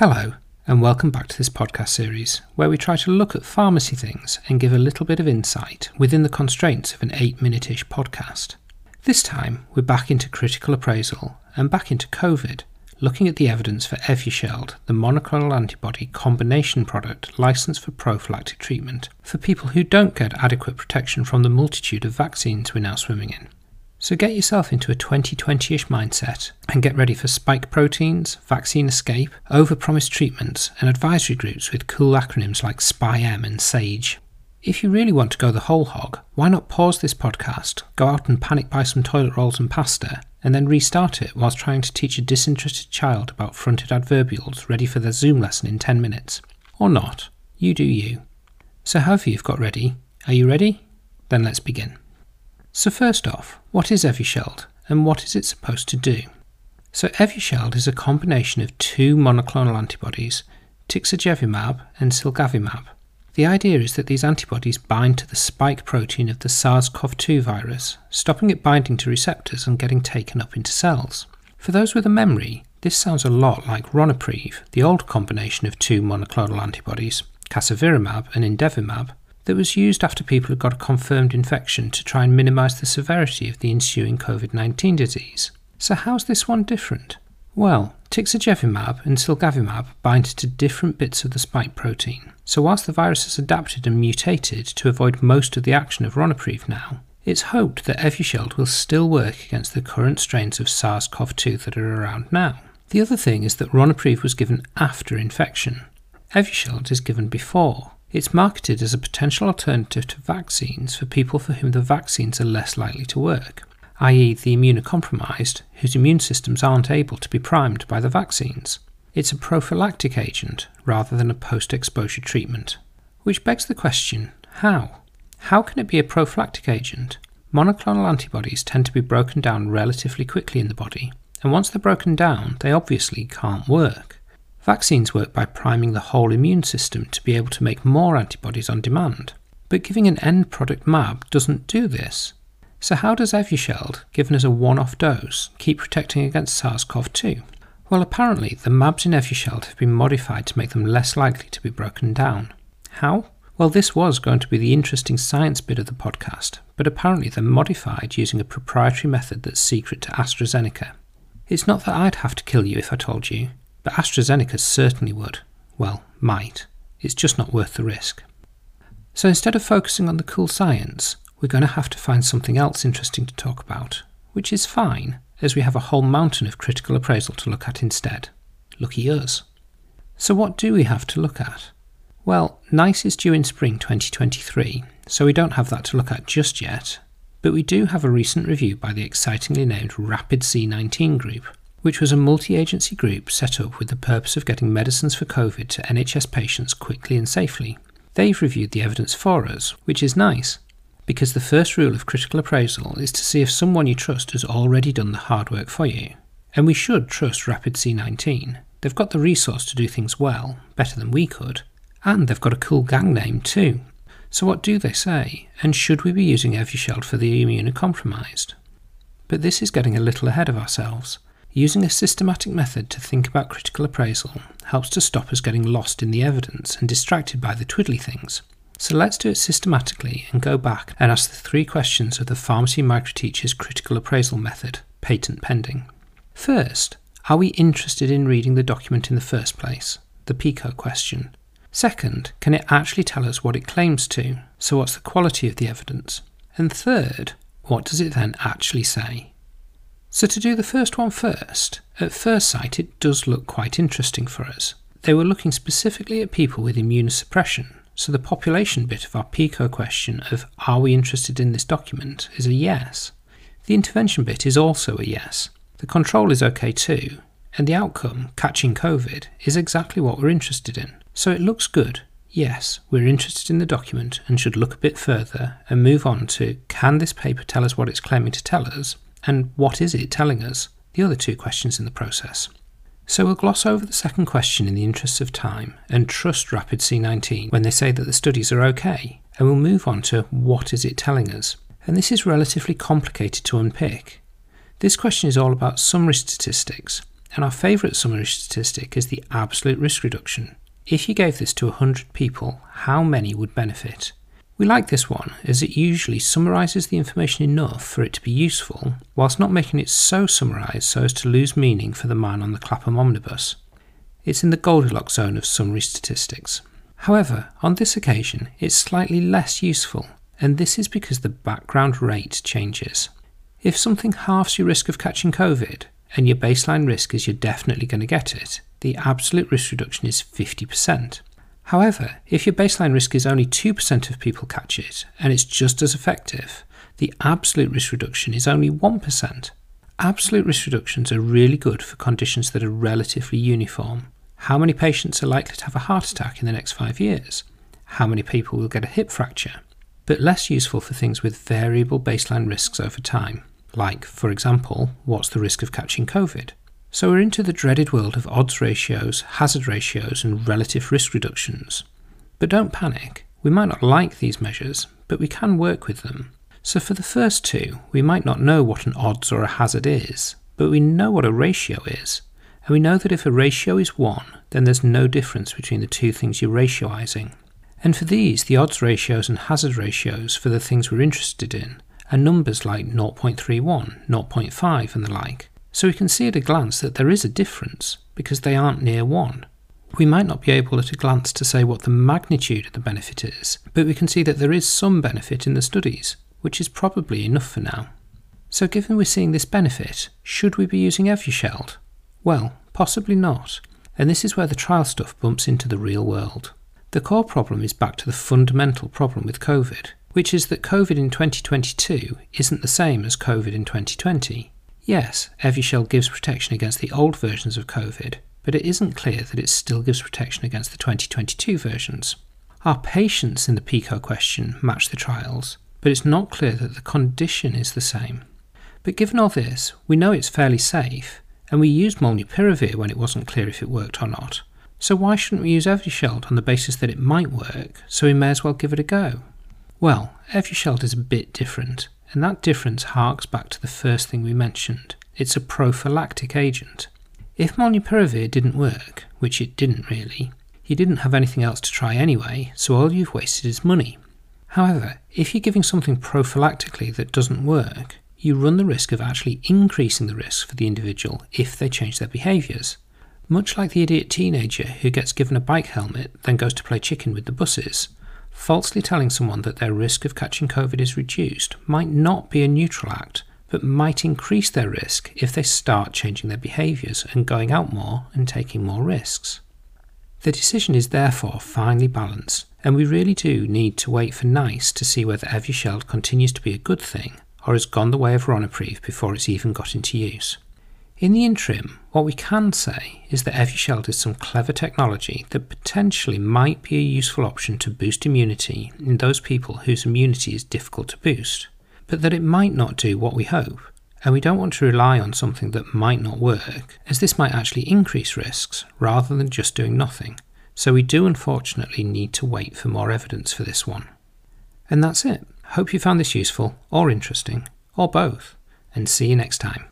Hello, and welcome back to this podcast series where we try to look at pharmacy things and give a little bit of insight within the constraints of an 8 minute ish podcast. This time, we're back into critical appraisal and back into COVID, looking at the evidence for Evusheld, the monoclonal antibody combination product licensed for prophylactic treatment for people who don't get adequate protection from the multitude of vaccines we're now swimming in. So get yourself into a 2020 ish mindset and get ready for spike proteins, vaccine escape, overpromised treatments, and advisory groups with cool acronyms like SPI-M and SAGE. If you really want to go the whole hog, why not pause this podcast, go out and panic buy some toilet rolls and pasta, and then restart it whilst trying to teach a disinterested child about fronted adverbials ready for their Zoom lesson in 10 minutes? Or not. You do you. So, however you've got ready, are you ready? Then let's begin. So first off, what is Evusheld and what is it supposed to do? So Evusheld is a combination of two monoclonal antibodies, tixagevimab and cilgavimab. The idea is that these antibodies bind to the spike protein of the SARS-CoV-2 virus, stopping it binding to receptors and getting taken up into cells. For those with a memory, this sounds a lot like Ronapreve, the old combination of two monoclonal antibodies, casirivimab and imdevimab, that was used after people had got a confirmed infection to try and minimise the severity of the ensuing COVID 19 disease. So, how's this one different? Well, tixagevimab and cilgavimab bind to different bits of the spike protein. So, whilst the virus has adapted and mutated to avoid most of the action of Ronapreve now, it's hoped that Evusheld will still work against the current strains of SARS CoV 2 that are around now. The other thing is that Ronapreve was given after infection. Evusheld is given before, it's marketed as a potential alternative to vaccines for people for whom the vaccines are less likely to work, i.e., the immunocompromised whose immune systems aren't able to be primed by the vaccines. It's a prophylactic agent rather than a post exposure treatment. Which begs the question how? How can it be a prophylactic agent? Monoclonal antibodies tend to be broken down relatively quickly in the body, and once they're broken down, they obviously can't work. Vaccines work by priming the whole immune system to be able to make more antibodies on demand. But giving an end product MAB doesn't do this. So, how does Evusheld, given as a one off dose, keep protecting against SARS CoV 2? Well, apparently, the MABs in Evusheld have been modified to make them less likely to be broken down. How? Well, this was going to be the interesting science bit of the podcast, but apparently they're modified using a proprietary method that's secret to AstraZeneca. It's not that I'd have to kill you if I told you, but AstraZeneca certainly would. Well, might. It's just not worth the risk. So instead of focusing on the cool science, we're going to have to find something else interesting to talk about, which is fine, as we have a whole mountain of critical appraisal to look at instead. Lucky us. So, what do we have to look at? Well, NICE is due in spring 2023, so we don't have that to look at just yet, but we do have a recent review by the excitingly named Rapid C19 group, which was a multi agency group set up with the purpose of getting medicines for COVID to NHS patients quickly and safely. They've reviewed the evidence for us, which is nice, because the first rule of critical appraisal is to see if someone you trust has already done the hard work for you. And we should trust Rapid C19. They've got the resource to do things well, better than we could, and they've got a cool gang name too. So, what do they say? And should we be using Evusheld for the immunocompromised? But this is getting a little ahead of ourselves. Using a systematic method to think about critical appraisal helps to stop us getting lost in the evidence and distracted by the twiddly things. So let's do it systematically and go back and ask the three questions of the Pharmacy Microteacher's critical appraisal method, patent pending. First, are we interested in reading the document in the first place? The PICO question. Second, can it actually tell us what it claims to? So, what's the quality of the evidence? And third, what does it then actually say? So, to do the first one first, at first sight it does look quite interesting for us. They were looking specifically at people with immunosuppression, so the population bit of our PICO question of are we interested in this document is a yes. The intervention bit is also a yes. The control is okay too, and the outcome, catching COVID, is exactly what we're interested in. So it looks good. Yes, we're interested in the document and should look a bit further and move on to can this paper tell us what it's claiming to tell us? And what is it telling us? The other two questions in the process. So we'll gloss over the second question in the interests of time and trust Rapid C19 when they say that the studies are okay, and we'll move on to what is it telling us. And this is relatively complicated to unpick. This question is all about summary statistics, and our favourite summary statistic is the absolute risk reduction. If you gave this to 100 people, how many would benefit? We like this one as it usually summarises the information enough for it to be useful, whilst not making it so summarised so as to lose meaning for the man on the Clapham omnibus. It's in the Goldilocks zone of summary statistics. However, on this occasion, it's slightly less useful, and this is because the background rate changes. If something halves your risk of catching COVID, and your baseline risk is you're definitely going to get it, the absolute risk reduction is 50%. However, if your baseline risk is only 2% of people catch it and it's just as effective, the absolute risk reduction is only 1%. Absolute risk reductions are really good for conditions that are relatively uniform. How many patients are likely to have a heart attack in the next five years? How many people will get a hip fracture? But less useful for things with variable baseline risks over time, like, for example, what's the risk of catching COVID? So we're into the dreaded world of odds ratios, hazard ratios, and relative risk reductions. But don't panic, we might not like these measures, but we can work with them. So for the first two, we might not know what an odds or a hazard is, but we know what a ratio is. And we know that if a ratio is 1, then there's no difference between the two things you're ratioising. And for these, the odds ratios and hazard ratios for the things we're interested in are numbers like 0.31, 0.5, and the like. So we can see at a glance that there is a difference because they aren't near 1. We might not be able at a glance to say what the magnitude of the benefit is, but we can see that there is some benefit in the studies, which is probably enough for now. So, given we're seeing this benefit, should we be using Evusheld? Well, possibly not, and this is where the trial stuff bumps into the real world. The core problem is back to the fundamental problem with COVID, which is that COVID in 2022 isn't the same as COVID in 2020. Yes, Evusheld gives protection against the old versions of COVID, but it isn't clear that it still gives protection against the 2022 versions. Our patients in the PICO question match the trials, but it's not clear that the condition is the same. But given all this, we know it's fairly safe, and we used molnupiravir when it wasn't clear if it worked or not. So why shouldn't we use Evusheld on the basis that it might work, so we may as well give it a go? Well, Evusheld is a bit different. And that difference harks back to the first thing we mentioned. It's a prophylactic agent. If molnupiravir didn't work, which it didn't really, you didn't have anything else to try anyway, so all you've wasted is money. However, if you're giving something prophylactically that doesn't work, you run the risk of actually increasing the risk for the individual if they change their behaviours. Much like the idiot teenager who gets given a bike helmet, then goes to play chicken with the buses, falsely telling someone that their risk of catching COVID is reduced might not be a neutral act, but might increase their risk if they start changing their behaviours and going out more and taking more risks. The decision is therefore finely balanced, and we really do need to wait for NICE to see whether Evusheld continues to be a good thing or has gone the way of Ronapreve before it's even got into use. In the interim, what we can say is that Evusheld is some clever technology that potentially might be a useful option to boost immunity in those people whose immunity is difficult to boost, but that it might not do what we hope, and we don't want to rely on something that might not work, as this might actually increase risks rather than just doing nothing. So we do unfortunately need to wait for more evidence for this one. And that's it. Hope you found this useful or interesting, or both, and see you next time.